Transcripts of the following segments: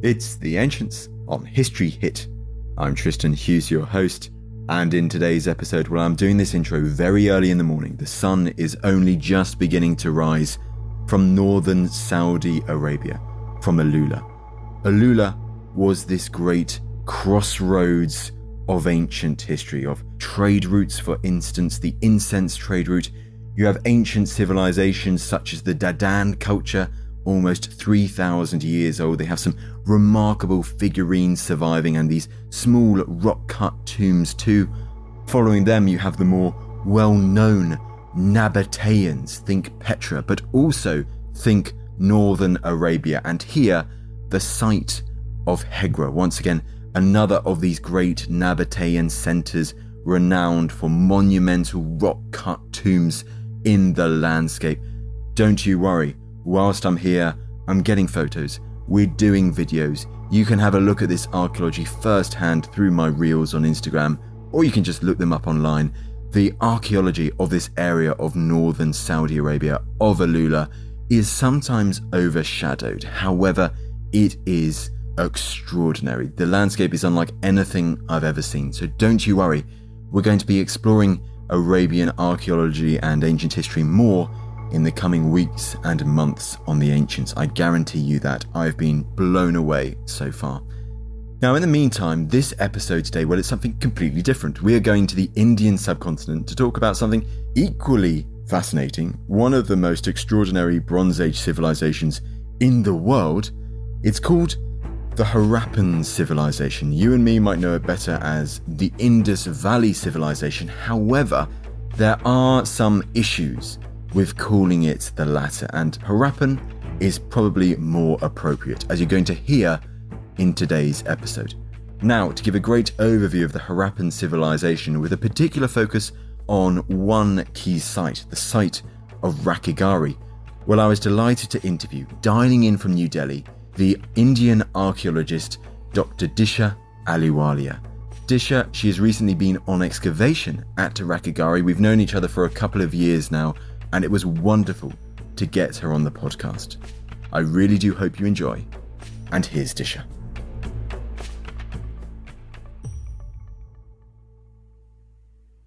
It's The Ancients on History Hit. I'm Tristan Hughes, your host. And in today's episode, well, I'm doing this intro very early in the morning. The sun is only just beginning to rise from northern Saudi Arabia, from Alula. Alula was this great crossroads of ancient history, of trade routes, for instance, the incense trade route. You have ancient civilizations such as the Dadan culture, almost 3,000 years old. They have some remarkable figurines surviving and these small rock cut tombs too. Following them, you have the more well known Nabateans, think Petra, but also think northern Arabia. And here, the site of Hegra, once again, another of these great Nabatean centers renowned for monumental rock cut tombs in the landscape. Don't you worry, whilst I'm here, I'm getting photos, we're doing videos. You can have a look at this archaeology firsthand through my reels on Instagram, or you can just look them up online. The archaeology of this area of northern Saudi Arabia, of Alula, is sometimes overshadowed. However, it is extraordinary. The landscape is unlike anything I've ever seen, so don't you worry. We're going to be exploring Arabian archaeology and ancient history more in the coming weeks and months on the Ancients. I guarantee you that. I've been blown away so far. Now, in the meantime, this episode today, well, it's something completely different. We are going to the Indian subcontinent to talk about something equally fascinating, one of the most extraordinary Bronze Age civilizations in the world. It's called the Harappan civilization. You and me might know it better as the Indus Valley civilization. However, there are some issues with calling it the latter, and Harappan is probably more appropriate, as you're going to hear in today's episode. Now, to give a great overview of the Harappan civilization with a particular focus on one key site, the site of Rakhigarhi, well, I was delighted to interview, dialing in from New Delhi, the Indian archaeologist Dr. Disha Ahluwalia. Disha, she has recently been on excavation at Rakhigarhi. We've known each other for a couple of years now, and it was wonderful to get her on the podcast. I really do hope you enjoy. And here's Disha.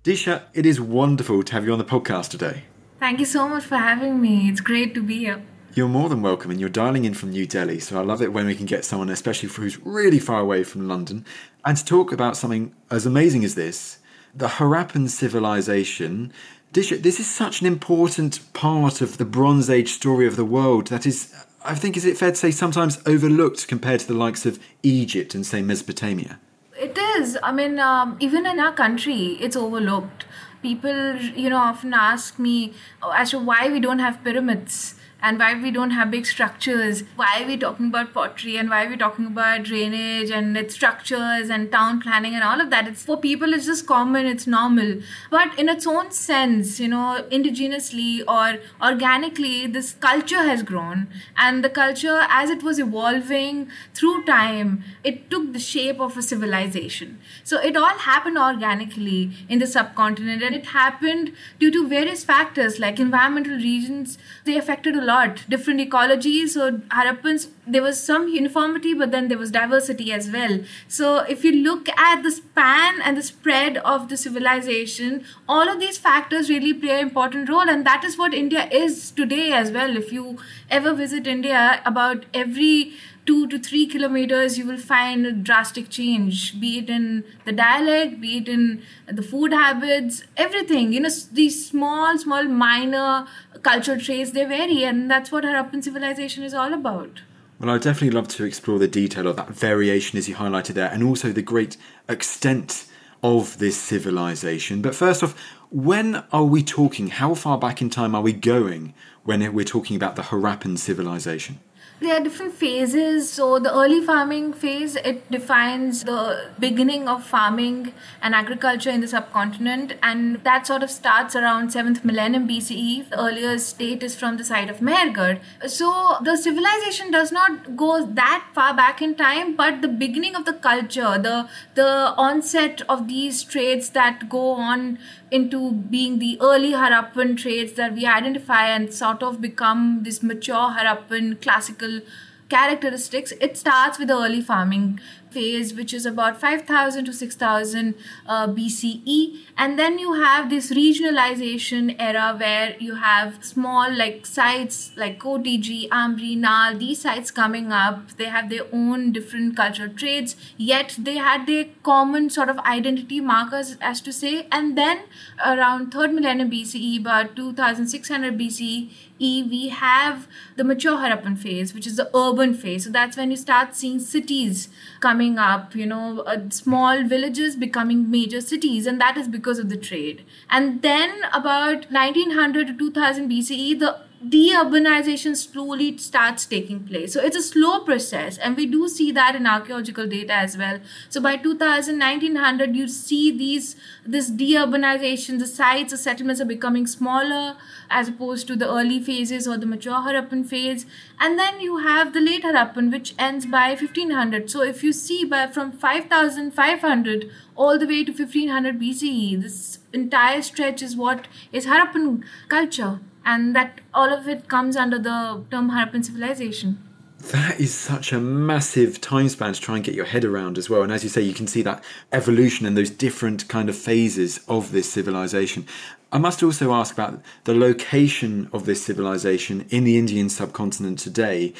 Disha, it is wonderful to have you on the podcast today. Thank you so much for having me. It's great to be here. You're more than welcome, and you're dialing in from New Delhi, so I love it when we can get someone, especially who's really far away from London, and to talk about something as amazing as this the Harappan civilization this is such an important part of the Bronze Age story of the world that is, I think, is it fair to say, sometimes overlooked compared to the likes of Egypt and, say, Mesopotamia? It is. I mean, um, even in our country, it's overlooked. People, you know, often ask me as to why we don't have pyramids and why we don't have big structures. Why are we talking about pottery and why are we talking about drainage and its structures and town planning and all of that? It's for people, it's just common, it's normal. But in its own sense, you know, indigenously or organically, this culture has grown. And the culture, as it was evolving through time, it took the shape of a civilization. So it all happened organically in the subcontinent and it happened due to various factors like environmental regions. They affected a lot. Different ecologies. So Harappans, there was some uniformity, but then there was diversity as well. So if you look at the span and the spread of the civilization, all of these factors really play an important role. And that is what India is today as well. If you ever visit India, about every two to three kilometers, you will find a drastic change, be it in the dialect, be it in the food habits, everything. You know, these small, small, minor cultural traits, they vary, and that's what Harappan civilization is all about. Well, I'd definitely love to explore the detail of that variation as you highlighted there, and also the great extent of this civilization. But first off, when are we talking? How far back in time are we going when we're talking about the Harappan civilization? There are different phases. So the early farming phase it defines the beginning of farming and agriculture in the subcontinent. And that sort of starts around 7th millennium bce the earliest date is from the site of Mehrgarh so the civilization does not go that far back in time but the beginning of the culture the the onset of these trades that go on into being the early Harappan traits that we identify and sort of become this mature Harappan classical characteristics, it starts with the early farming phase, which is about 5000 to 6000 uh, BCE. And then you have this regionalization era where you have small like sites like Kotiji, Amri, Nal, these sites coming up. They have their own different cultural traits, yet they had their common sort of identity markers, as to say. And then around 3rd millennium BCE, about 2600 BCE, we have the mature Harappan phase, which is the urban phase. So that's when you start seeing cities coming up, you know, uh, small villages becoming major cities, and that is because of the trade. And then about 1900 to 2000 BCE, the deurbanization slowly starts taking place. So it's a slow process, and we do see that in archaeological data as well. So by 2000, 1900, you see these this deurbanization, the sites, the settlements are becoming smaller as opposed to the early phases or the mature Harappan phase. And then you have the late Harappan, which ends by 1500. So if you see by from 5500 all the way to 1500 BCE, this entire stretch is what is Harappan culture and that all of it comes under the term Harappan civilization. That is such a massive time span to try and get your head around as well. And as you say, you can see that evolution and those different kind of phases of this civilization. I must also ask about the location of this civilization in the Indian subcontinent today,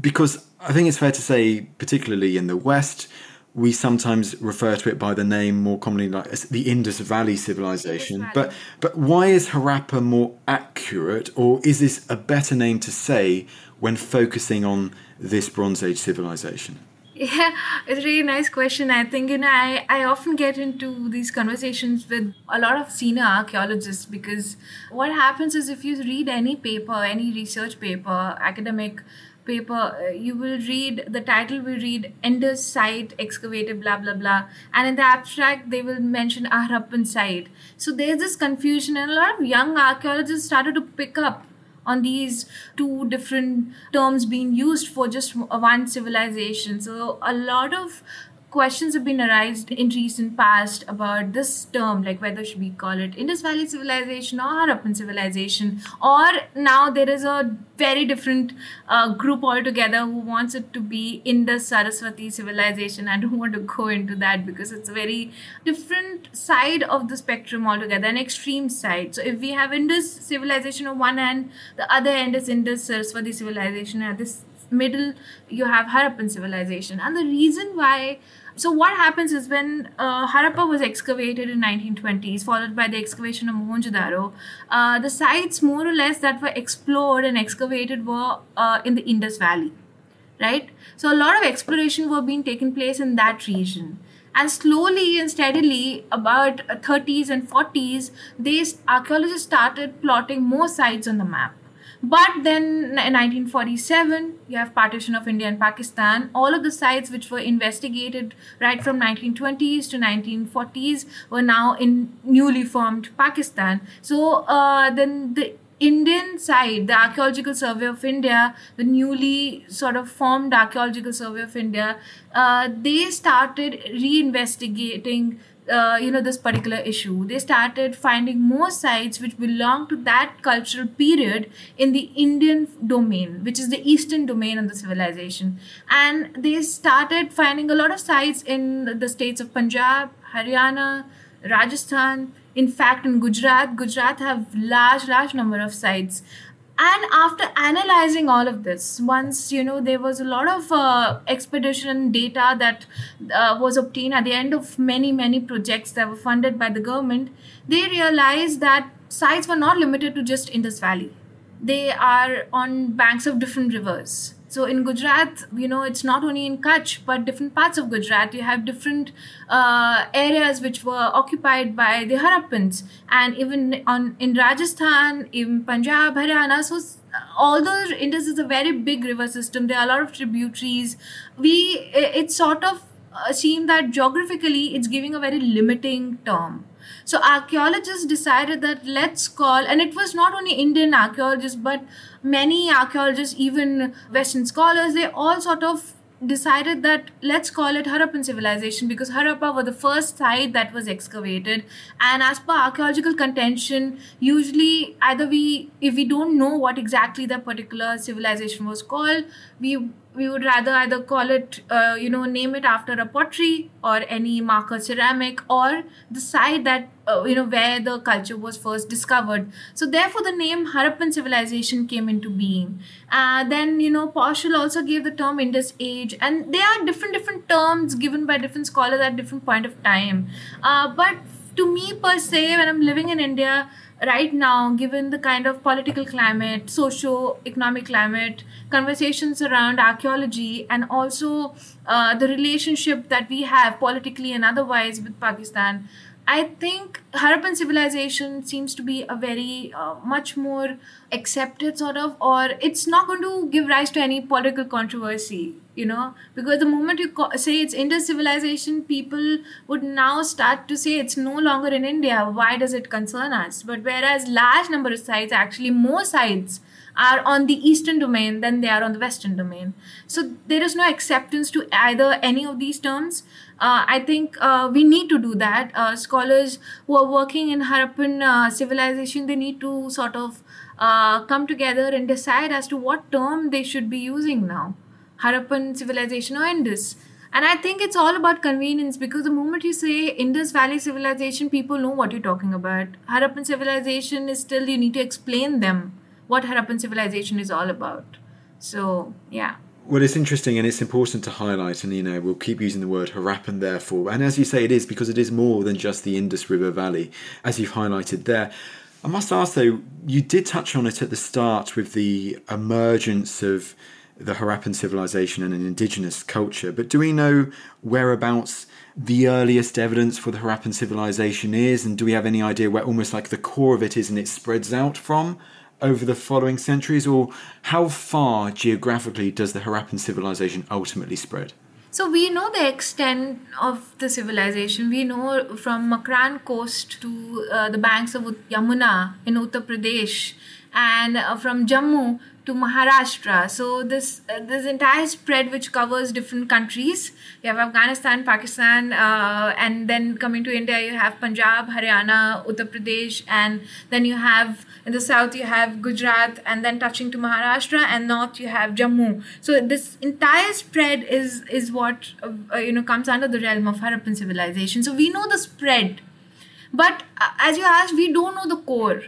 because I think it's fair to say, particularly in the West, we sometimes refer to it by the name more commonly like the Indus Valley civilization. Valley. But but why is Harappa more accurate, or is this a better name to say when focusing on this Bronze Age civilization? Yeah, it's a really nice question. I think you know I, I often get into these conversations with a lot of senior archaeologists because what happens is if you read any paper, any research paper, academic paper, uh, you will read the title will read Indus site excavated, blah blah blah, and in the abstract they will mention Harappan site. So there's this confusion, and a lot of young archaeologists started to pick up on these two different terms being used for just one civilization. So a lot of questions have been arised in recent past about this term, like whether should we call it Indus Valley Civilization or Harappan Civilization, or now there is a very different uh, group altogether who wants it to be Indus Saraswati Civilization. I don't want to go into that because it's a very different side of the spectrum altogether, an extreme side. So if we have Indus Civilization on one end, the other end is Indus Saraswati Civilization at this middle you have Harappan civilization. And the reason why so what happens is when uh, Harappa was excavated in 1920s, followed by the excavation of Mohenjo-daro, uh, the sites more or less that were explored and excavated were uh, in the Indus Valley, right? So a lot of exploration were being taken place in that region. And slowly and steadily, about 30s and 40s, these archaeologists started plotting more sites on the map But then in 1947, you have partition of India and Pakistan. All of the sites which were investigated right from 1920s to 1940s were now in newly formed Pakistan. So uh, then the Indian side, the Archaeological Survey of India, the newly sort of formed Archaeological Survey of India, uh, they started reinvestigating uh, you know this particular issue. They started finding more sites which belong to that cultural period in the indian domain which is the eastern domain of the civilization. And they started finding a lot of sites in the states of punjab haryana rajasthan. In fact in gujarat gujarat have large large number of sites and after analyzing all of this once you know there was a lot of uh, expedition data that uh, was obtained at the end of many many projects that were funded by the government they realized that sites were not limited to just indus valley. They are on banks of different rivers so in Gujarat, you know, it's not only in Kutch, but different parts of Gujarat. You have different uh, areas which were occupied by the Harappans, and even on in Rajasthan, in Punjab, Haryana. So although Indus is a very big river system, there are a lot of tributaries. We it sort of uh, seemed that geographically it's giving a very limiting term so archaeologists decided that let's call, and it was not only Indian archaeologists, but many archaeologists, even Western scholars, they all sort of decided that let's call it Harappan civilization because Harappa was the first site that was excavated. And as per archaeological contention, usually either we, if we don't know what exactly the particular civilization was called, we we would rather either call it, uh, you know, name it after a pottery or any marker ceramic or the site that, uh, you know, where the culture was first discovered. So, therefore, the name Harappan civilization came into being. Uh, then, you know, Possehl also gave the term Indus Age, and there are different, different terms given by different scholars at different point of time. Uh, but to me, per se, when I'm living in India, right now, given the kind of political climate, socio-economic climate, conversations around archaeology, and also uh, the relationship that we have politically and otherwise with Pakistan, I think Harappan civilization seems to be a very uh, much more accepted sort of, or it's not going to give rise to any political controversy, you know, because the moment you co- say it's Indus civilization, people would now start to say it's no longer in India. Why does it concern us? But whereas large number of sites, actually more sites are on the eastern domain than they are on the western domain. So there is no acceptance to either any of these terms. Uh, I think uh, we need to do that. Uh, scholars who are working in Harappan uh, civilization, they need to sort of uh, come together and decide as to what term they should be using now. Harappan civilization or Indus. And I think it's all about convenience because the moment you say Indus Valley civilization, people know what you're talking about. Harappan civilization is still, you need to explain them what Harappan civilization is all about. So, yeah. Well, it's interesting and it's important to highlight, and you know, we'll keep using the word Harappan therefore. And as you say, it is because it is more than just the Indus River Valley, as you've highlighted there. I must ask though, you did touch on it at the start with the emergence of the Harappan civilization and an indigenous culture, but do we know whereabouts the earliest evidence for the Harappan civilization is, and do we have any idea where almost like the core of it is and it spreads out from? Over the following centuries, or how far geographically does the Harappan civilization ultimately spread? So we know the extent of the civilization. We know from Makran coast to uh, the banks of Yamuna in Uttar Pradesh, and uh, from Jammu to Maharashtra. So this uh, this entire spread which covers different countries. You have Afghanistan, Pakistan, uh, and then coming to India, you have Punjab, Haryana, Uttar Pradesh, and then you have in the south you have Gujarat, and then touching to Maharashtra, and north you have Jammu. So this entire spread is is what uh, you know comes under the realm of Harappan civilization. So we know the spread, but uh, as you asked, we don't know the core.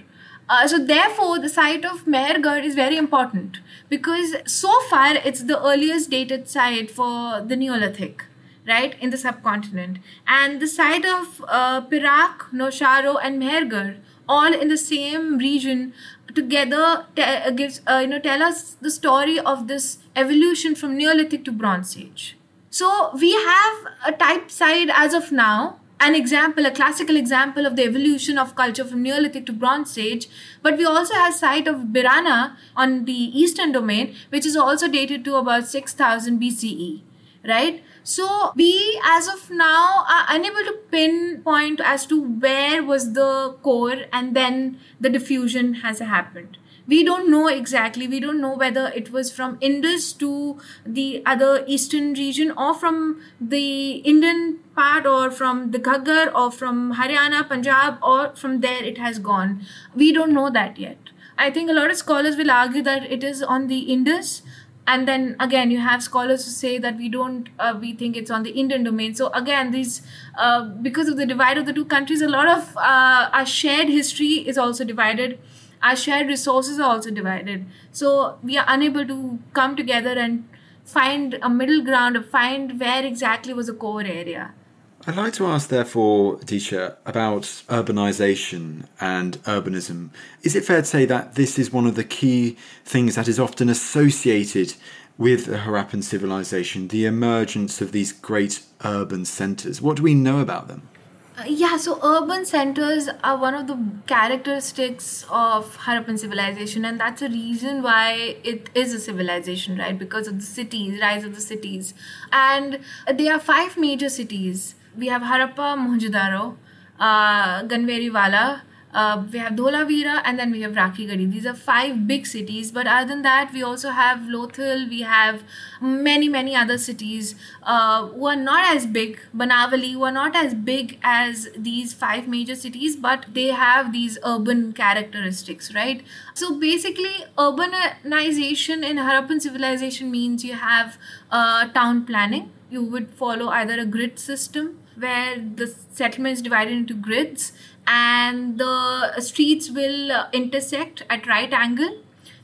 Uh, so therefore, the site of Mehrgarh is very important because so far it's the earliest dated site for the Neolithic, right, in the subcontinent. And the site of uh, Pirak, Nausharo, and Mehrgarh, all in the same region, together te- uh, gives uh, you know tell us the story of this evolution from Neolithic to Bronze Age. So we have a type site as of now an example, a classical example of the evolution of culture from Neolithic to Bronze Age. But we also have site of Bhirrana on the eastern domain, which is also dated to about 6000 BCE, right? So we, as of now, are unable to pinpoint as to where was the core and then the diffusion has happened we don't know exactly we don't know whether it was from indus to the other eastern region or from the indian part or from the Ghaggar or from Haryana, Punjab or from there it has gone. We don't know that yet. I think a lot of scholars will argue that it is on the Indus. And then again, you have scholars who say that we don't, uh, we think it's on the Indian domain. So again, these, uh, because of the divide of the two countries, a lot of uh, our shared history is also divided. Our shared resources are also divided. So we are unable to come together and find a middle ground or find where exactly was the core area. I'd like to ask, therefore, Disha, about urbanisation and urbanism. Is it fair to say that this is one of the key things that is often associated with the Harappan civilization, the emergence of these great urban centres? What do we know about them? Uh, yeah, so urban centers are one of the characteristics of Harappan civilization, and that's a reason why it is a civilization, right? Because of the cities, rise of the cities. And there are five major cities we have Harappa, Mohenjo-daro, uh, Ganweriwala, uh, we have Dholavira, and then we have Rakhigarhi. These are five big cities. But other than that, we also have Lothal. We have many, many other cities uh, who are not as big. Banavali, who are not as big as these five major cities, but they have these urban characteristics, right? So basically, urbanization in Harappan civilization means you have uh, town planning. You would follow either a grid system where the settlement is divided into grids and the streets will uh, intersect at right angle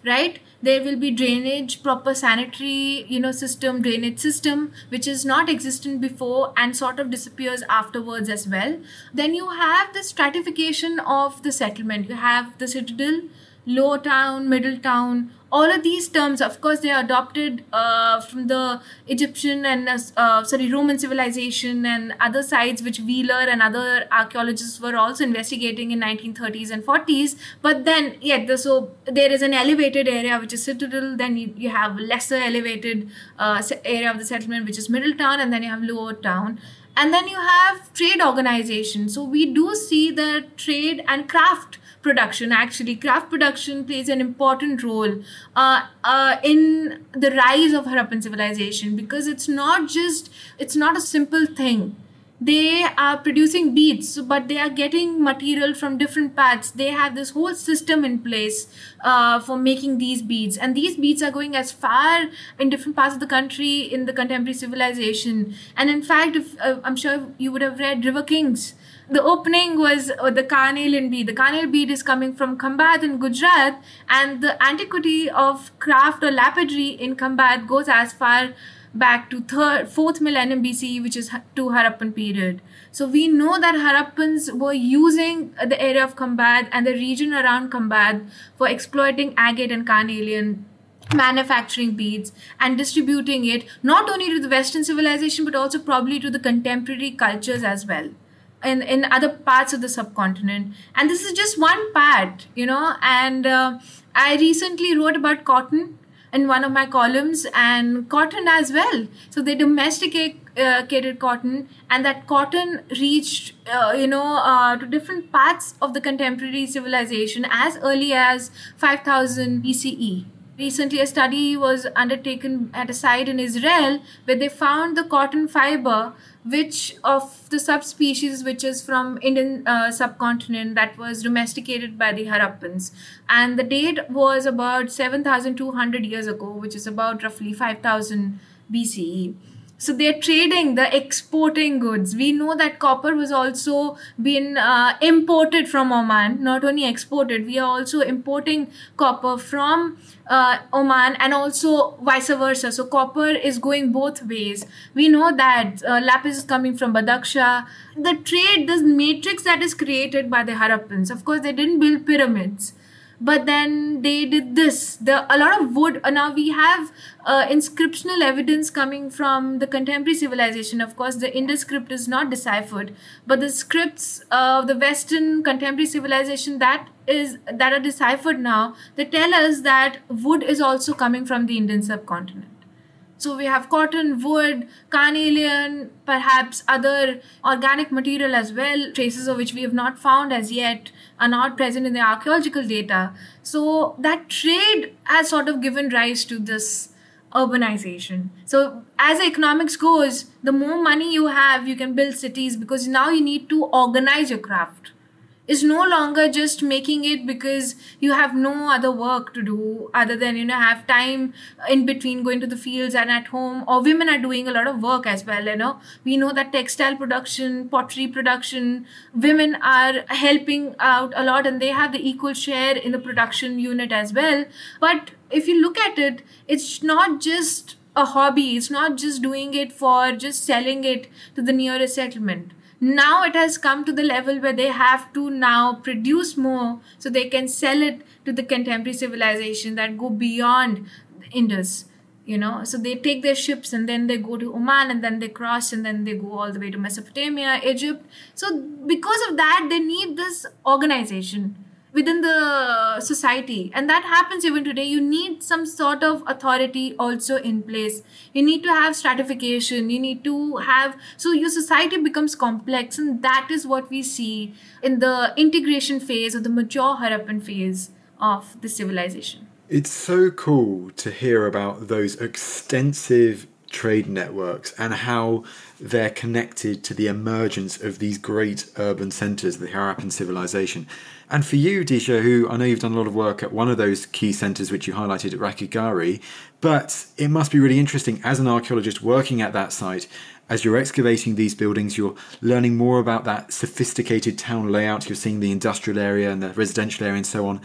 right? There will be drainage proper sanitary you know system drainage system which is not existent before and sort of disappears afterwards as well. Then you have the stratification of the settlement. You have the citadel lower town middle town all of these terms of course they are adopted uh, from the egyptian and uh, uh, sorry roman civilization and other sites which wheeler and other archaeologists were also investigating in 1930s and 40s but then yeah the, so there is an elevated area which is citadel then you, you have lesser elevated uh, area of the settlement which is middle town and then you have lower town. And then you have trade organization. So we do see the trade and craft production. Actually craft production plays an important role uh, uh, in the rise of harappan civilization because it's not just it's not a simple thing. They are producing beads but they are getting material from different parts they have this whole system in place uh, for making these beads. And these beads are going as far in different parts of the country in the contemporary civilization. And in fact if, uh, i'm sure you would have read river kings the opening was uh, the carnelian bead. The carnelian bead is coming from Khambhat in Gujarat, and the antiquity of craft or lapidary in Khambhat goes as far back to third, fourth millennium BCE, which is to Harappan period. So we know that Harappans were using the area of Khambhat and the region around Khambhat for exploiting agate and carnelian manufacturing beads and distributing it not only to the western civilization but also probably to the contemporary cultures as well in in other parts of the subcontinent. And this is just one part you know and uh, i recently wrote about cotton in one of my columns and cotton as well. So they domesticated cotton and that cotton reached uh, you know uh, to different parts of the contemporary civilization as early as 5000 bce recently a study was undertaken at a site in israel where they found the cotton fiber which of the subspecies which is from Indian uh, subcontinent that was domesticated by the Harappans. And the date was about 7,200 years ago, which is about roughly 5,000 BCE. So they're trading, they're exporting goods. We know that copper was also being uh, imported from Oman, not only exported. We are also importing copper from uh, Oman and also vice versa. So copper is going both ways. We know that uh, lapis is coming from Badakhshan. The trade, the matrix that is created by the Harappans. Of course, they didn't build pyramids but then they did this. The a lot of wood. Uh, now we have uh, inscriptional evidence coming from the contemporary civilization. Of course, the Indus script is not deciphered, but the scripts of the Western contemporary civilization that is that are deciphered now, they tell us that wood is also coming from the Indian subcontinent. So we have cotton, wood, carnelian, perhaps other organic material as well, traces of which we have not found as yet, are not present in the archaeological data. So that trade has sort of given rise to this urbanization. So as economics goes, the more money you have, you can build cities because now you need to organize your craft is no longer just making it because you have no other work to do other than you know have time in between going to the fields and at home. Or women are doing a lot of work as well you know. We know that textile production pottery production women are helping out a lot and they have the equal share in the production unit as well. But if you look at it it's not just a hobby. It's not just doing it for just selling it to the nearest settlement now it has come to the level where they have to now produce more so they can sell it to the contemporary civilization that go beyond Indus you know? So they take their ships and then they go to oman and then they cross and then they go all the way to mesopotamia egypt. So because of that they need this organization within the society. And that happens even today. You need some sort of authority also in place. You need to have stratification. You need to have so your society becomes complex and that is what we see in the integration phase or the mature harappan phase of the civilization. It's so cool to hear about those extensive trade networks and how they're connected to the emergence of these great urban centres, the Harappan civilization. And for you, Disha, who I know you've done a lot of work at one of those key centres which you highlighted at Rakhigarhi, but it must be really interesting as an archaeologist working at that site. As you're excavating these buildings, you're learning more about that sophisticated town layout. You're seeing the industrial area and the residential area and so on.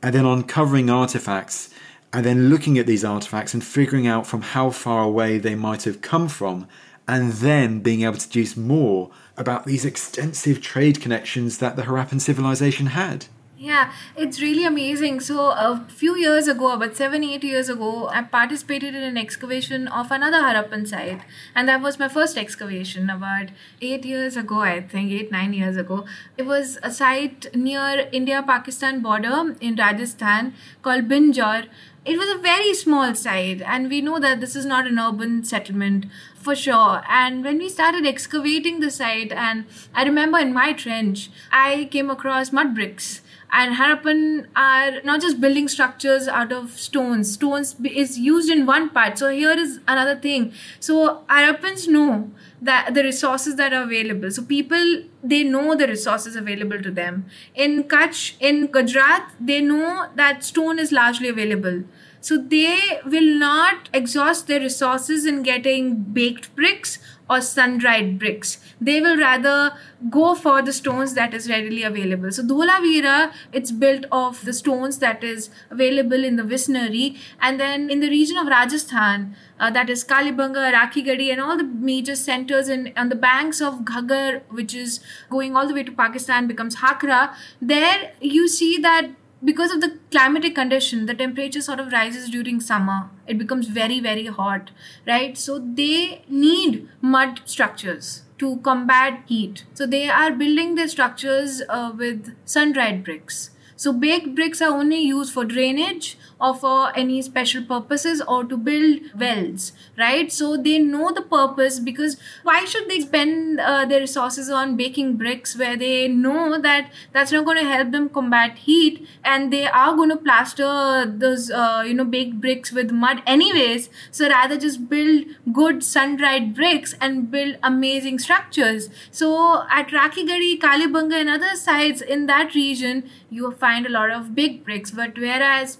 And then uncovering artifacts and then looking at these artifacts and figuring out from how far away they might have come from, and then being able to deduce more about these extensive trade connections that the Harappan civilization had. Yeah, it's really amazing. So, a few years ago, about seven, eight years ago, I participated in an excavation of another Harappan site. And that was my first excavation about eight years ago, I think, eight, nine years ago. It was a site near India Pakistan border in Rajasthan called Binjor it was a very small site and we know that this is not an urban settlement for sure and when we started excavating the site and i remember in my trench i came across mud bricks and Harappan are not just building structures out of stones. Stones is used in one part. So here is another thing. So Harappans know that the resources that are available. So people they know the resources available to them. In Kutch, in Gujarat, they know that stone is largely available. So they will not exhaust their resources in getting baked bricks or sun-dried bricks. They will rather go for the stones that is readily available. So Dholavira, it's built of the stones that is available in the vicinity. And then in the region of Rajasthan, uh, that is Kalibanga, Rakhigarhi, and all the major centers in on the banks of Ghaggar, which is going all the way to Pakistan, becomes Hakra. There you see that because of the climatic condition the temperature sort of rises during summer. It becomes very very hot right? So they need mud structures to combat heat. So they are building their structures uh, with sun dried bricks. So baked bricks are only used for drainage or for any special purposes or to build wells, right? So they know the purpose because why should they spend uh, their resources on baking bricks where they know that that's not going to help them combat heat and they are going to plaster those, uh, you know, baked bricks with mud anyways. So rather just build good sun dried bricks and build amazing structures. So at Rakhigarhi, Kalibanga, and other sites in that region, you find a lot of big bricks. But whereas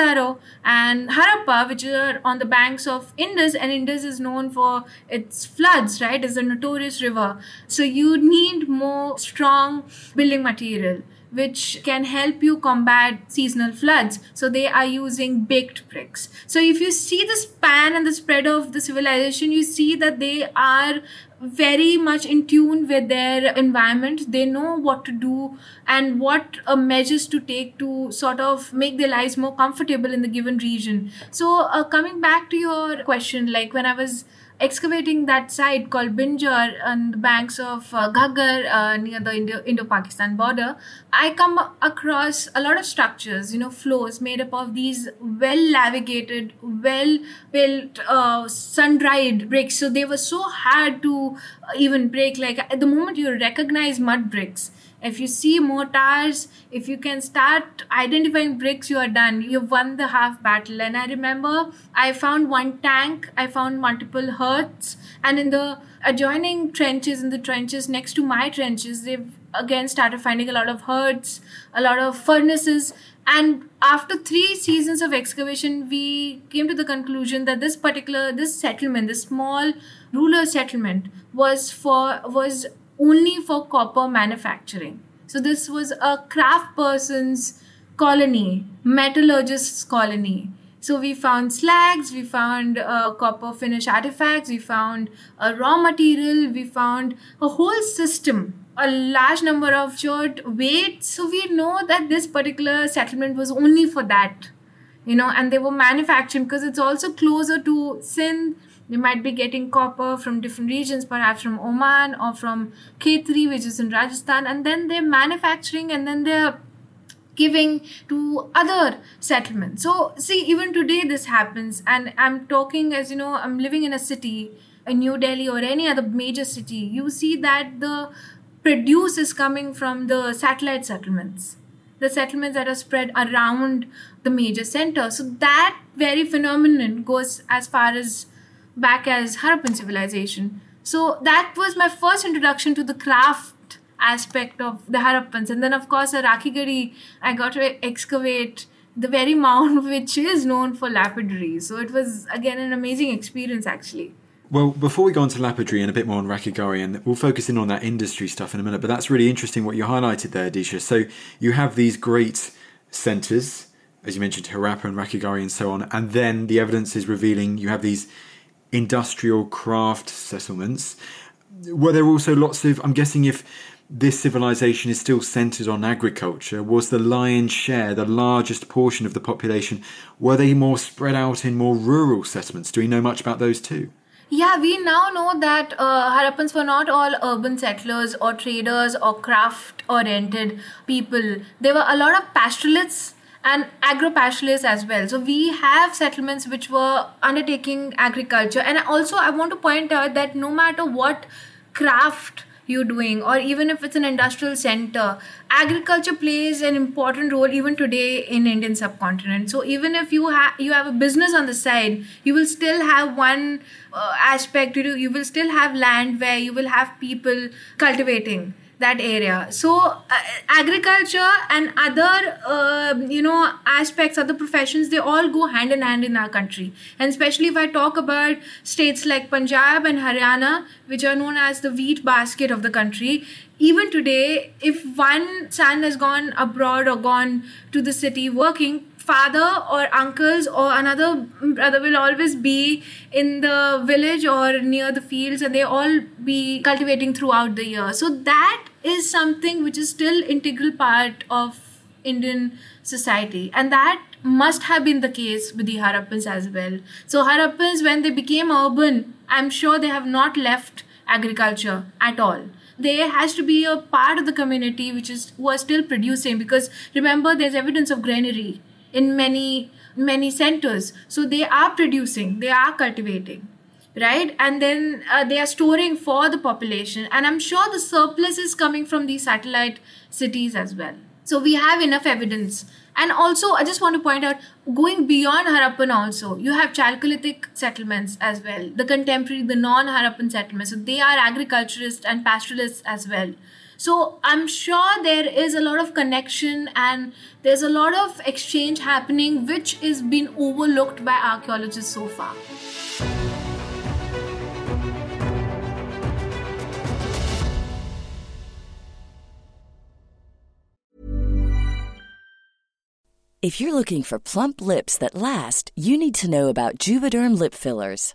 Mohenjo-daro and Harappa, which are on the banks of Indus, and Indus is known for its floods, right? It's a notorious river. So you need more strong building material which can help you combat seasonal floods. So they are using baked bricks. So if you see the span and the spread of the civilization, you see that they are very much in tune with their environment. They know what to do and what uh, measures to take to sort of make their lives more comfortable in the given region. So, uh, coming back to your question, like when I was excavating that site called Binjor on the banks of uh, Ghaggar uh, near the Indo Pakistan border, I come across a lot of structures, you know, floors made up of these well navigated, well built, uh, sun dried bricks. So they were so hard to even break. Like at the moment you recognize mud bricks, if you see mortars if you can start identifying bricks you are done. You've won the half battle. And i remember i found one tank i found multiple hearths and in the adjoining trenches in the trenches next to my trenches they've again started finding a lot of hearths a lot of furnaces. And after three seasons of excavation we came to the conclusion that this particular this settlement this small rural settlement was for was only for copper manufacturing. So this was a craft person's colony, metallurgist's colony. So we found slags, we found uh, copper finish artifacts, we found a raw material, we found a whole system, a large number of chert weights. So we know that this particular settlement was only for that, you know, and they were manufacturing because it's also closer to Sindh they might be getting copper from different regions, perhaps from Oman or from Khetri, which is in Rajasthan, and then they're manufacturing and then they're giving to other settlements. So, see, even today this happens, and I'm talking as you know, I'm living in a city, in New Delhi or any other major city. You see that the produce is coming from the satellite settlements the settlements that are spread around the major center. So that very phenomenon goes as far as back as Harappan civilization. So that was my first introduction to the craft aspect of the Harappans. And then, of course, at Rakhigarhi, I got to excavate the very mound which is known for lapidary. So it was, again, an amazing experience, actually. Well, before we go on to lapidary and a bit more on Rakhigarhi, and we'll focus in on that industry stuff in a minute, but that's really interesting what you highlighted there, Disha. So you have these great centres, as you mentioned, Harappa and Rakhigarhi and so on, and then the evidence is revealing you have these industrial craft settlements. Were there also lots of, I'm guessing if this civilization is still centered on agriculture, was the lion's share, the largest portion of the population, were they more spread out in more rural settlements? Do we know much about those too? Yeah, we now know that uh, Harappans were not all urban settlers or traders or craft oriented people. There were a lot of pastoralists and agropastoralists as well. So we have settlements which were undertaking agriculture. And also, I want to point out that no matter what craft you're doing, or even if it's an industrial center, agriculture plays an important role even today in Indian subcontinent. So even if you have you have a business on the side, you will still have one uh, aspect do. You will still have land where you will have people cultivating that area. So uh, agriculture and other uh, you know aspects other professions they all go hand in hand in our country. And especially if i talk about states like punjab and haryana which are known as the wheat basket of the country even today if one son has gone abroad or gone to the city working father or uncles or another brother will always be in the village or near the fields and they all be cultivating throughout the year. So that is something which is still integral part of indian society. And that must have been the case with the harappans as well. So harappans when they became urban i'm sure they have not left agriculture at all. There has to be a part of the community which is who are still producing because remember there's evidence of granary in many many centers. So they are producing they are cultivating right? And then uh, they are storing for the population. And i'm sure the surplus is coming from these satellite cities as well. So we have enough evidence. And also i just want to point out going beyond harappan also you have chalcolithic settlements as well. The contemporary the non harappan settlements. So they are agriculturists and pastoralists as well so I'm sure there is a lot of connection and there's a lot of exchange happening which is being overlooked by archaeologists so far. If you're looking for plump lips that last, you need to know about Juvederm lip fillers.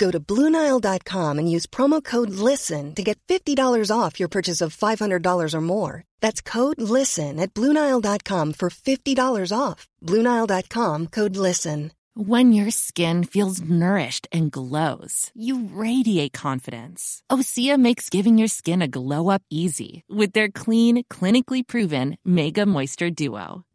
Go to Bluenile.com and use promo code LISTEN to get $50 off your purchase of $500 or more. That's code LISTEN at Bluenile.com for $50 off. Bluenile.com code LISTEN. When your skin feels nourished and glows, you radiate confidence. Osea makes giving your skin a glow up easy with their clean, clinically proven Mega Moisture Duo.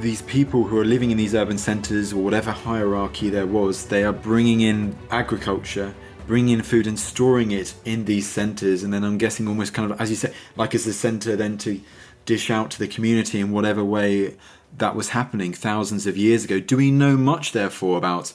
these people who are living in these urban centres or whatever hierarchy there was, they are bringing in agriculture, bringing in food and storing it in these centres, and then I'm guessing almost kind of, as you said, like as the centre then to dish out to the community in whatever way that was happening thousands of years ago. Do we know much, therefore, about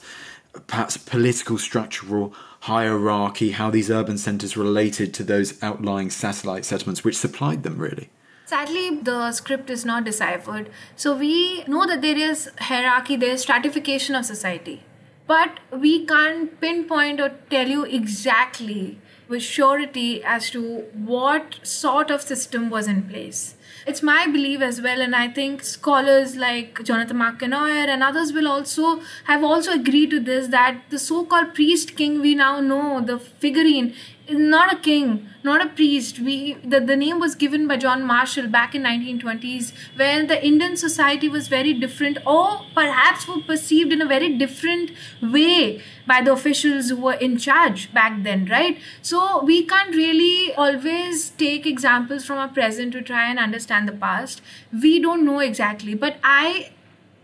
perhaps political structural hierarchy, how these urban centres related to those outlying satellite settlements which supplied them, really? Sadly, the script is not deciphered. So we know that there is hierarchy, there is stratification of society. But we can't pinpoint or tell you exactly with surety as to what sort of system was in place. It's my belief as well, and I think scholars like Jonathan Mark Kenoyer and others will also have also agreed to this that the so-called priest king we now know, the figurine, not a king, not a priest. We the, the name was given by John Marshall back in 1920s, where the Indian society was very different, or perhaps were perceived in a very different way by the officials who were in charge back then, right? So we can't really always take examples from our present to try and understand the past. We don't know exactly, but I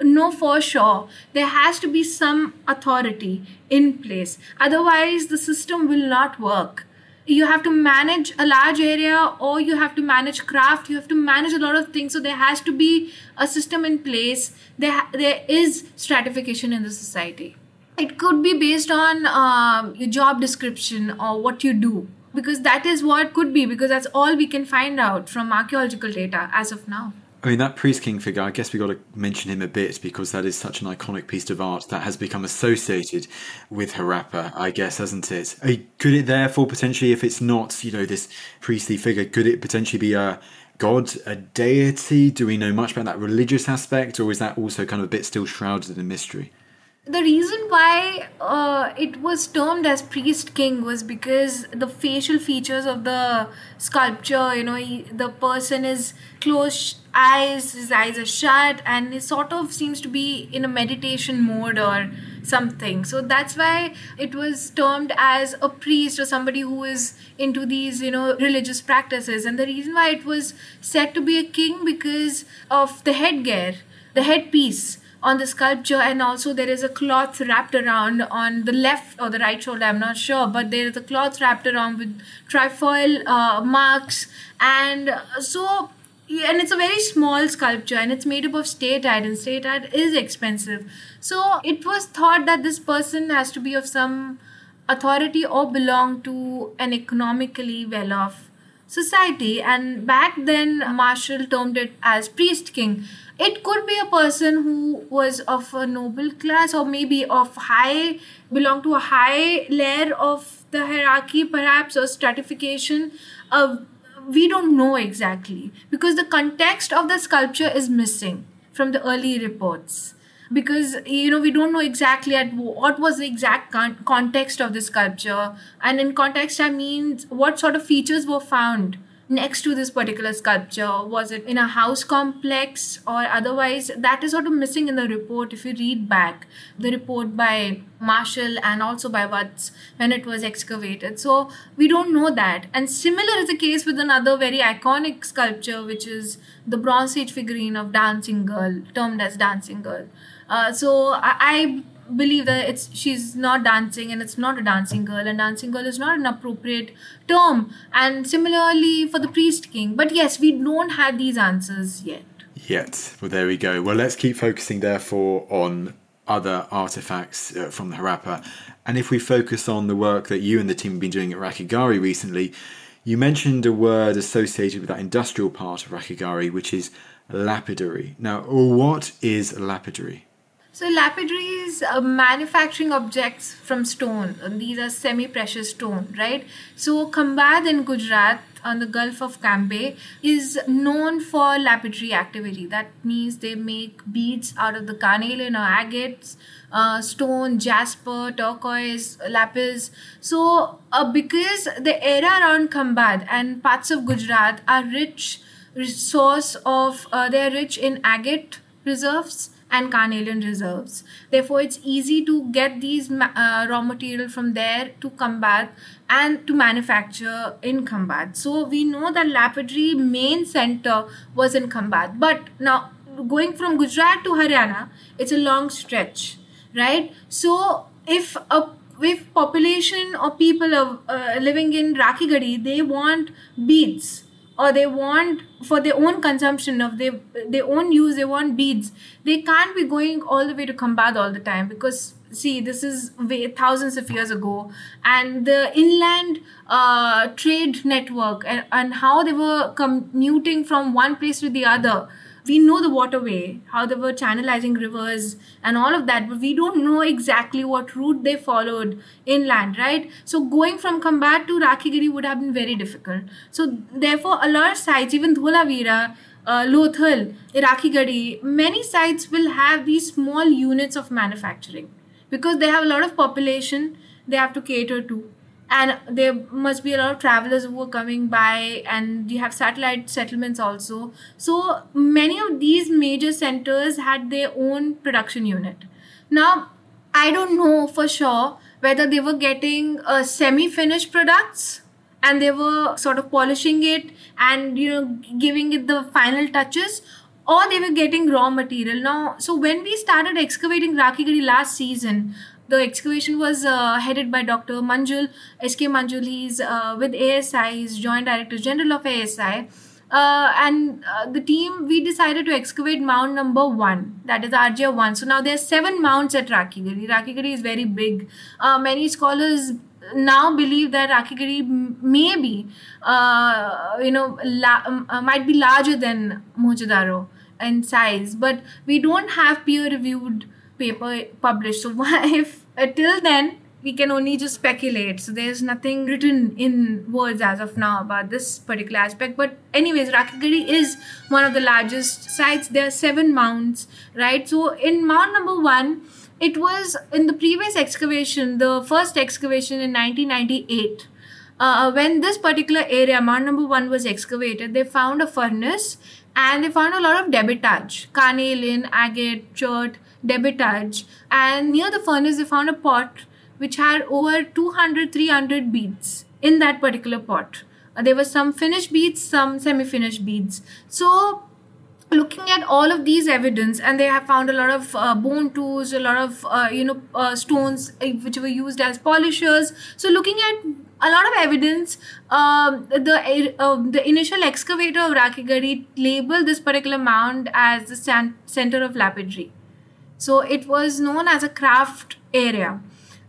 know for sure there has to be some authority in place otherwise the system will not work you have to manage a large area or you have to manage craft you have to manage a lot of things. So there has to be a system in place. There there is stratification in the society. It could be based on um, your job description or what you do because that is what could be because that's all we can find out from archaeological data as of now I mean, that priest king figure, I guess we got to mention him a bit because that is such an iconic piece of art that has become associated with Harappa, I guess, hasn't it? Could it therefore potentially, if it's not, you know, this priestly figure, could it potentially be a god, a deity? Do we know much about that religious aspect, or is that also kind of a bit still shrouded in mystery? The reason why uh, it was termed as priest king was because the facial features of the sculpture you know he, the person is closed eyes his eyes are shut and he sort of seems to be in a meditation mode or something. So that's why it was termed as a priest or somebody who is into these you know religious practices. And the reason why it was said to be a king because of the headgear the headpiece on the sculpture and also there is a cloth wrapped around on the left or the right shoulder i'm not sure but there is a cloth wrapped around with trefoil uh, marks and so and it's a very small sculpture and it's made up of steatite and steatite is expensive. So it was thought that this person has to be of some authority or belong to an economically well off society and back then marshall termed it as priest king. It could be a person who was of a noble class or maybe of high belong to a high layer of the hierarchy perhaps or stratification uh, we don't know exactly because the context of the sculpture is missing from the early reports because you know we don't know exactly at what was the exact con- context of the sculpture and in context i mean what sort of features were found next to this particular sculpture? Was it in a house complex or otherwise? That is sort of missing in the report if you read back the report by Marshall and also by Watts when it was excavated. So we don't know that. And similar is the case with another very iconic sculpture, which is the Bronze Age figurine of Dancing Girl, termed as Dancing Girl. Uh, so I, I believe that it's she's not dancing and it's not a dancing girl and dancing girl is not an appropriate term. And similarly for the priest king. But yes we don't have these answers yet. Yet. Well there we go. Well let's keep focusing therefore on other artifacts uh, from the harappa. And if we focus on the work that you and the team have been doing at rakhigarhi recently you mentioned a word associated with that industrial part of rakhigarhi which is lapidary. Now what is lapidary so lapidaries uh, manufacturing objects from stone. And These are semi-precious stone, right? So Khambhat in Gujarat on the Gulf of Cambay is known for lapidary activity. That means they make beads out of the carnelian or agates, uh, stone, jasper, turquoise, lapis. So uh, because the area around Khambhat and parts of Gujarat are rich source of, uh, they are rich in agate reserves and carnelian reserves. Therefore, it's easy to get these uh, raw material from there to Khambhat and to manufacture in Khambhat. So we know that lapidary main center was in Khambhat. But now going from Gujarat to Haryana, it's a long stretch, right? So if a if population or people are uh, living in Rakhigarhi, they want beads or they want for their own consumption of their their own use they want beads. They can't be going all the way to Khambhat all the time because see this is way, thousands of years ago and the inland uh, trade network and, and how they were commuting from one place to the other we know the waterway, how they were channelizing rivers and all of that, but we don't know exactly what route they followed inland, right? So going from Khambhat to Rakhigarhi would have been very difficult. So therefore, a lot of sites, even Dholavira, uh, Lothal, Rakhigarhi, many sites will have these small units of manufacturing because they have a lot of population they have to cater to and there must be a lot of travelers who are coming by and you have satellite settlements also. So many of these major centers had their own production unit. Now i don't know for sure whether they were getting uh, semi finished products and they were sort of polishing it and you know giving it the final touches or they were getting raw material. Now so when we started excavating rakhigarhi last season the excavation was uh, headed by Dr. Manjul, S.K. Manjul. He's uh, with ASI, he's Joint Director General of ASI. Uh, and uh, the team, we decided to excavate mound number one, that is RJ 1. So now there are seven mounds at Rakhigarhi. Rakhigarhi is very big. Uh, many scholars now believe that Rakhigarhi may be, uh, you know, la- um, might be larger than Mohenjo-daro in size, but we don't have peer reviewed paper published. So if till then we can only just speculate. So there's nothing written in words as of now about this particular aspect. But anyways, Rakhigarhi is one of the largest sites. There are seven mounds, right? So in mound number one, it was in the previous excavation, the first excavation in 1998. Uh, when this particular area, mound number one, was excavated, they found a furnace and they found a lot of debitage, carnelian, agate, chert, debitage. And near the furnace, they found a pot which had over 200, 300 beads in that particular pot. Uh, there were some finished beads, some semi finished beads. So looking at all of these evidence and they have found a lot of uh, bone tools a lot of uh, you know uh, stones uh, which were used as polishers so looking at a lot of evidence um, the uh, the initial excavator of rakhigarhi labeled this particular mound as the center of lapidary so it was known as a craft area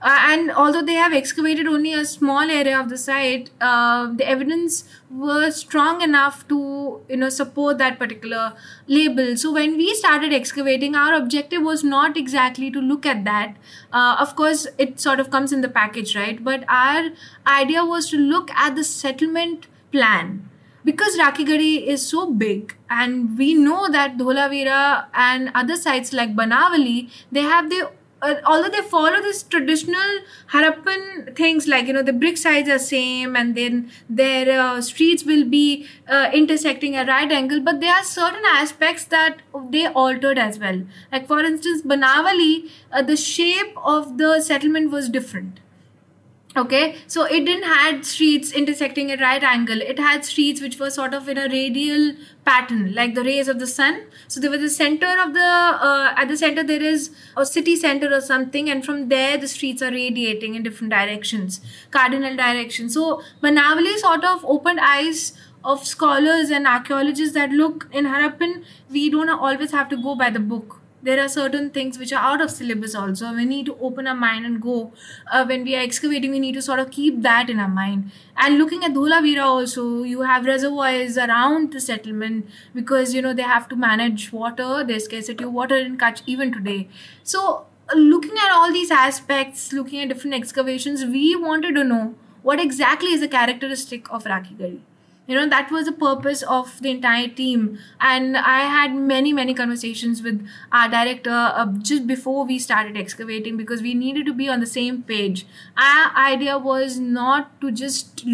uh, and although they have excavated only a small area of the site, uh, the evidence was strong enough to you know support that particular label. So when we started excavating, our objective was not exactly to look at that. Uh, of course, it sort of comes in the package, right? But our idea was to look at the settlement plan because Rakhigarhi is so big and we know that Dholavira and other sites like Banavali, they have their uh, although they follow this traditional Harappan things like you know the brick sides are same and then their uh, streets will be uh, intersecting at right angle, but there are certain aspects that they altered as well. Like for instance, Banavali, uh, the shape of the settlement was different okay so it didn't had streets intersecting at right angle. It had streets which were sort of in a radial pattern like the rays of the sun. So there was the center of the uh, at the center there is a city center or something and from there the streets are radiating in different directions cardinal directions so banavali sort of opened eyes of scholars and archaeologists that look in harappan we don't always have to go by the book there are certain things which are out of syllabus also. We need to open our mind and go uh, when we are excavating we need to sort of keep that in our mind. And looking at Dholavira also you have reservoirs around the settlement because you know they have to manage water there's scarcity of water in Kutch even today. So uh, looking at all these aspects looking at different excavations we wanted to know what exactly is the characteristic of Rakhigarhi you know that was the purpose of the entire team. And i had many many conversations with our director uh, just before we started excavating because we needed to be on the same page. Our idea was not to just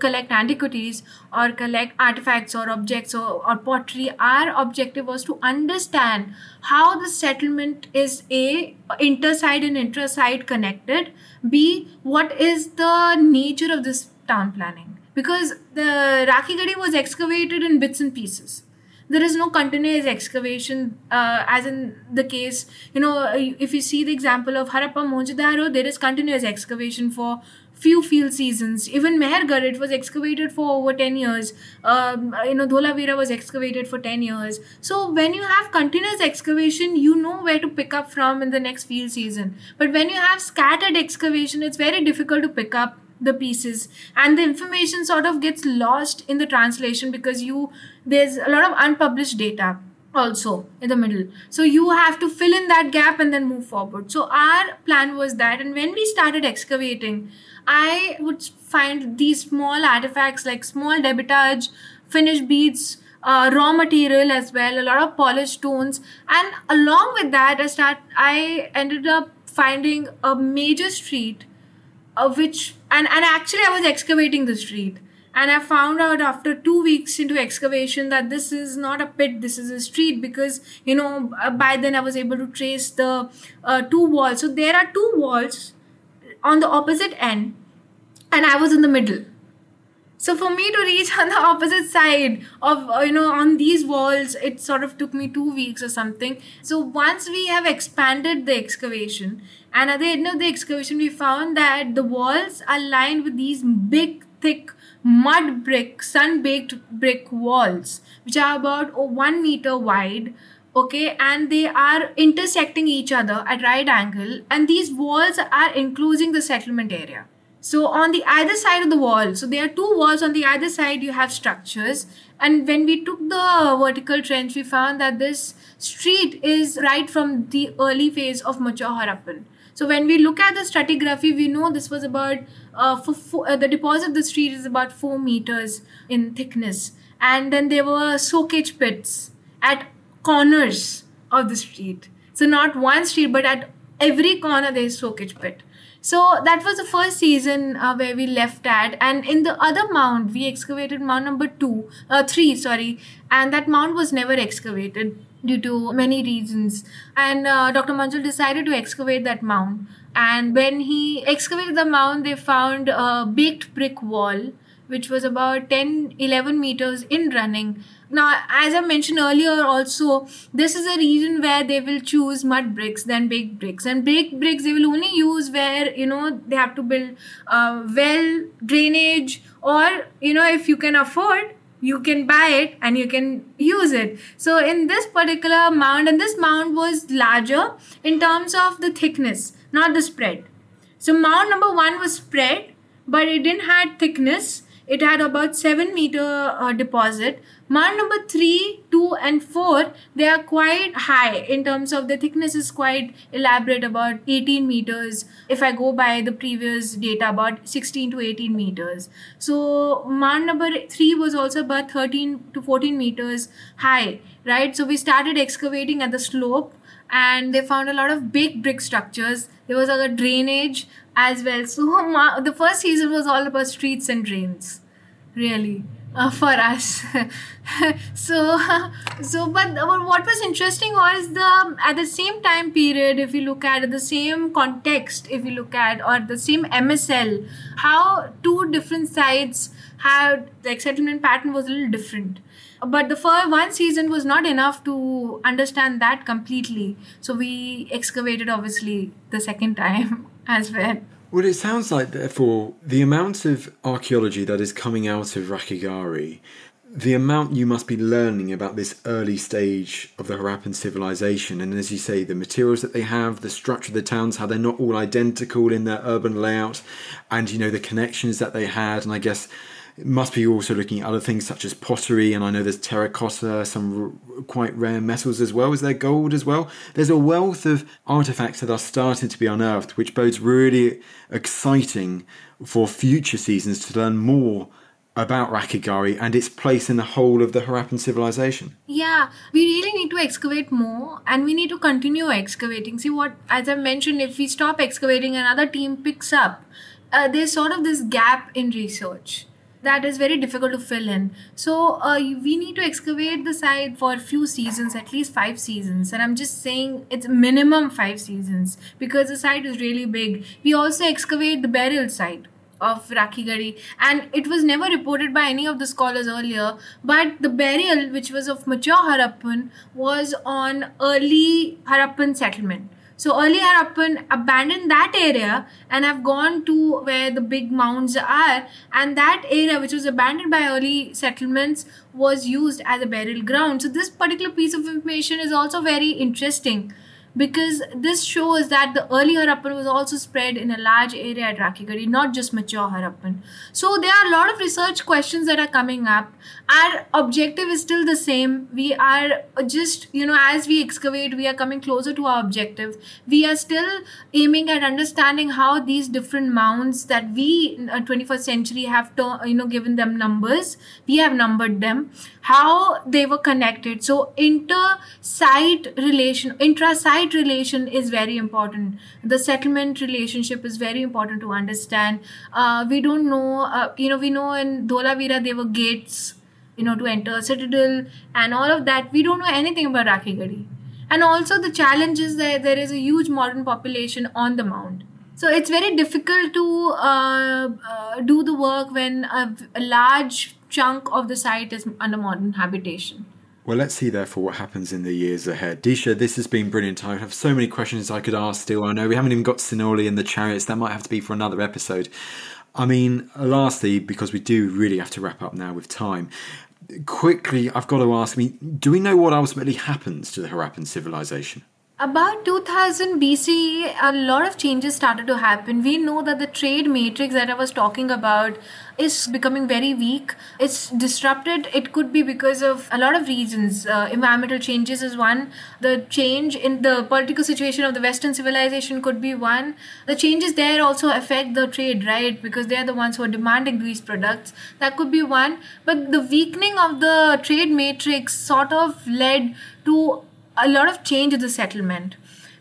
collect antiquities or collect artifacts or objects or, or pottery. Our objective was to understand how the settlement is a interside and intraside connected b what is the nature of this town planning because the Rakhigarhi was excavated in bits and pieces. There is no continuous excavation, uh, as in the case, you know, if you see the example of Harappa Mohenjo-daro, there is continuous excavation for few field seasons. Even Mehrgarh, it was excavated for over 10 years. Um, you know, Dholavira was excavated for 10 years. So when you have continuous excavation, you know where to pick up from in the next field season. But when you have scattered excavation, it's very difficult to pick up the pieces. And the information sort of gets lost in the translation because you there's a lot of unpublished data also in the middle. So you have to fill in that gap and then move forward. So our plan was that and when we started excavating i would find these small artifacts like small debitage finished beads uh, raw material as well a lot of polished stones. And along with that i start i ended up finding a major street uh, which and and actually I was excavating the street and I found out after two weeks into excavation that this is not a pit, this is a street because you know uh, by then I was able to trace the uh, two walls. So there are two walls on the opposite end, and I was in the middle. So for me to reach on the opposite side of uh, you know on these walls, it sort of took me two weeks or something. So once we have expanded the excavation and at the end of the excavation, we found that the walls are lined with these big, thick mud brick, sun baked brick walls, which are about oh, one meter wide. Okay, and they are intersecting each other at right angle, and these walls are enclosing the settlement area. So on the either side of the wall, so there are two walls on the either side, you have structures. And when we took the vertical trench, we found that this street is right from the early phase of mature Harappan. So when we look at the stratigraphy, we know this was about uh, for, uh, the deposit of the street is about four meters in thickness, and then there were soakage pits at corners of the street. So not one street, but at every corner there is soakage pit. So that was the first season uh, where we left at, and in the other mound we excavated mound number two, uh, three, sorry, and that mound was never excavated due to many reasons. And uh, Dr. Manjul decided to excavate that mound. And when he excavated the mound, they found a baked brick wall which was about 10 11 meters in running now as i mentioned earlier also this is a region where they will choose mud bricks than baked bricks. And baked bricks they will only use where you know they have to build uh, well drainage or you know if you can afford you can buy it and you can use it. So in this particular mound and this mound was larger in terms of the thickness not the spread. So mound number one was spread but it didn't had thickness it had about 7 meter uh, deposit. Mound number 3 2 and 4 they are quite high. In terms of the thickness is quite elaborate about 18 meters. If i go by the previous data about 16 to 18 meters. So mound number 3 was also about 13 to 14 meters high right? So we started excavating at the slope and they found a lot of big brick structures there was a drainage as well. So the first season was all about streets and drains, really. Uh, for us so so but what was interesting was the at the same time period if you look at the same context if you look at or the same msl how two different sites had the settlement pattern was a little different but the first one season was not enough to understand that completely so we excavated obviously the second time as well. Well, it sounds like, therefore, the amount of archaeology that is coming out of Rakhigarhi, the amount you must be learning about this early stage of the Harappan civilization, and as you say, the materials that they have, the structure of the towns, how they're not all identical in their urban layout, and you know the connections that they had, and I guess must be also looking at other things such as pottery, and I know there's terracotta, some r- quite rare metals as well. Is there gold as well? There's a wealth of artifacts that are starting to be unearthed, which bodes really exciting for future seasons to learn more about Rakhigarhi and its place in the whole of the Harappan civilization. Yeah, we really need to excavate more and we need to continue excavating. See, what, as I mentioned, if we stop excavating, another team picks up. Uh, there's sort of this gap in research that is very difficult to fill in. So uh, we need to excavate the site for a few seasons, at least five seasons. And I'm just saying it's minimum five seasons because the site is really big. We also excavate the burial site of Rakhigarhi and it was never reported by any of the scholars earlier but the burial which was of mature Harappan was on early Harappan settlement so earlier Harappan abandoned that area and have gone to where the big mounds are, and that area which was abandoned by early settlements was used as a burial ground. So this particular piece of information is also very interesting because this shows that the early Harappan was also spread in a large area at Rakhigarhi, not just mature Harappan. So there are a lot of research questions that are coming up. Our objective is still the same. We are just, you know, as we excavate, we are coming closer to our objective. We are still aiming at understanding how these different mounds that we, uh, in 21st century, have, to, you know, given them numbers. We have numbered them. How they were connected. So inter-site relation, intra-site relation is very important. The settlement relationship is very important to understand. Uh, we don't know, uh, you know, we know in Dholavira there were gates, you know, to enter a Citadel and all of that. We don't know anything about Rakhigarhi. And also the challenge is that there is a huge modern population on the mound. So it's very difficult to uh, uh, do the work when a, a large chunk of the site is under modern habitation. Well, let's see, therefore, what happens in the years ahead. Disha, this has been brilliant. I have so many questions I could ask still. I know we haven't even got Sinauli and the chariots. That might have to be for another episode. I mean, lastly, because we do really have to wrap up now with time, quickly, I've got to ask me do we know what ultimately happens to the Harappan civilization? About 2000 BCE, a lot of changes started to happen. We know that the trade matrix that I was talking about is becoming very weak. It's disrupted. It could be because of a lot of reasons. Uh, environmental changes is one. The change in the political situation of the Western civilization could be one. The changes there also affect the trade, right? Because they're the ones who are demanding these products. That could be one. But the weakening of the trade matrix sort of led to a lot of change in the settlement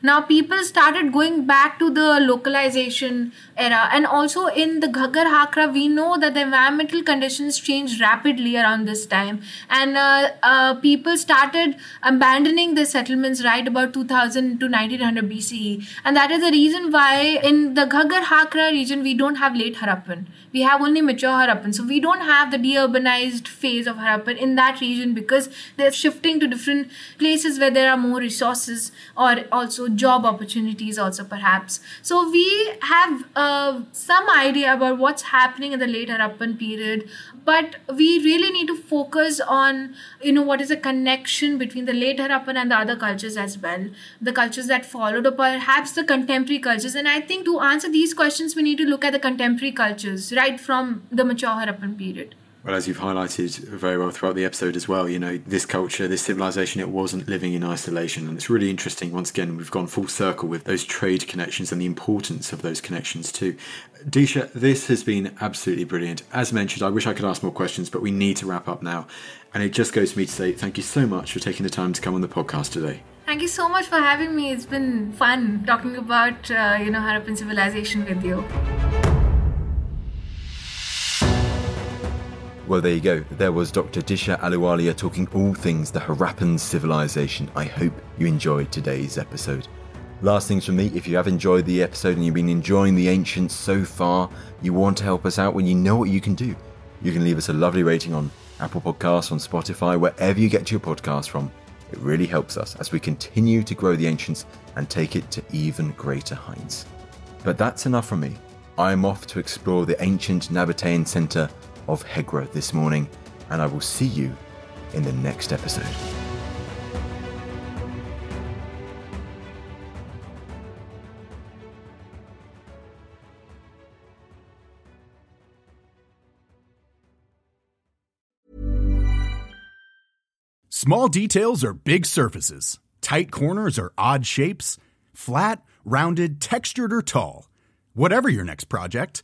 Now people started going back to the localization era, and also in the Ghaggar Hakra, we know that the environmental conditions changed rapidly around this time, and uh, uh, people started abandoning the settlements right about 2000 to 1900 BCE, and that is the reason why in the Ghaggar Hakra region we don't have late Harappan. We have only mature Harappan, so we don't have the deurbanized phase of Harappan in that region because they're shifting to different places where there are more resources or also job opportunities also perhaps. So we have uh, some idea about what's happening in the late harappan period but we really need to focus on you know what is the connection between the late harappan and the other cultures as well. The cultures that followed or perhaps the contemporary cultures. And i think to answer these questions we need to look at the contemporary cultures right from the mature harappan period well, as you've highlighted very well throughout the episode as well, you know, this culture, this civilization, it wasn't living in isolation. And it's really interesting. Once again, we've gone full circle with those trade connections and the importance of those connections too. Disha, this has been absolutely brilliant. As mentioned, I wish I could ask more questions, but we need to wrap up now. And it just goes to me to say thank you so much for taking the time to come on the podcast today. Thank you so much for having me. It's been fun talking about, uh, you know, Harappan civilization with you. Well, there you go. There was Dr. Disha Ahluwalia talking all things the Harappan civilization. I hope you enjoyed today's episode. Last things from me if you have enjoyed the episode and you've been enjoying the ancients so far, you want to help us out when you know what you can do. You can leave us a lovely rating on Apple Podcasts, on Spotify, wherever you get your podcast from. It really helps us as we continue to grow the ancients and take it to even greater heights. But that's enough from me. I'm off to explore the ancient Nabatean Centre of Hegra this morning, and I will see you in the next episode. Small details are big surfaces, tight corners are odd shapes, flat, rounded, textured, or tall. Whatever your next project,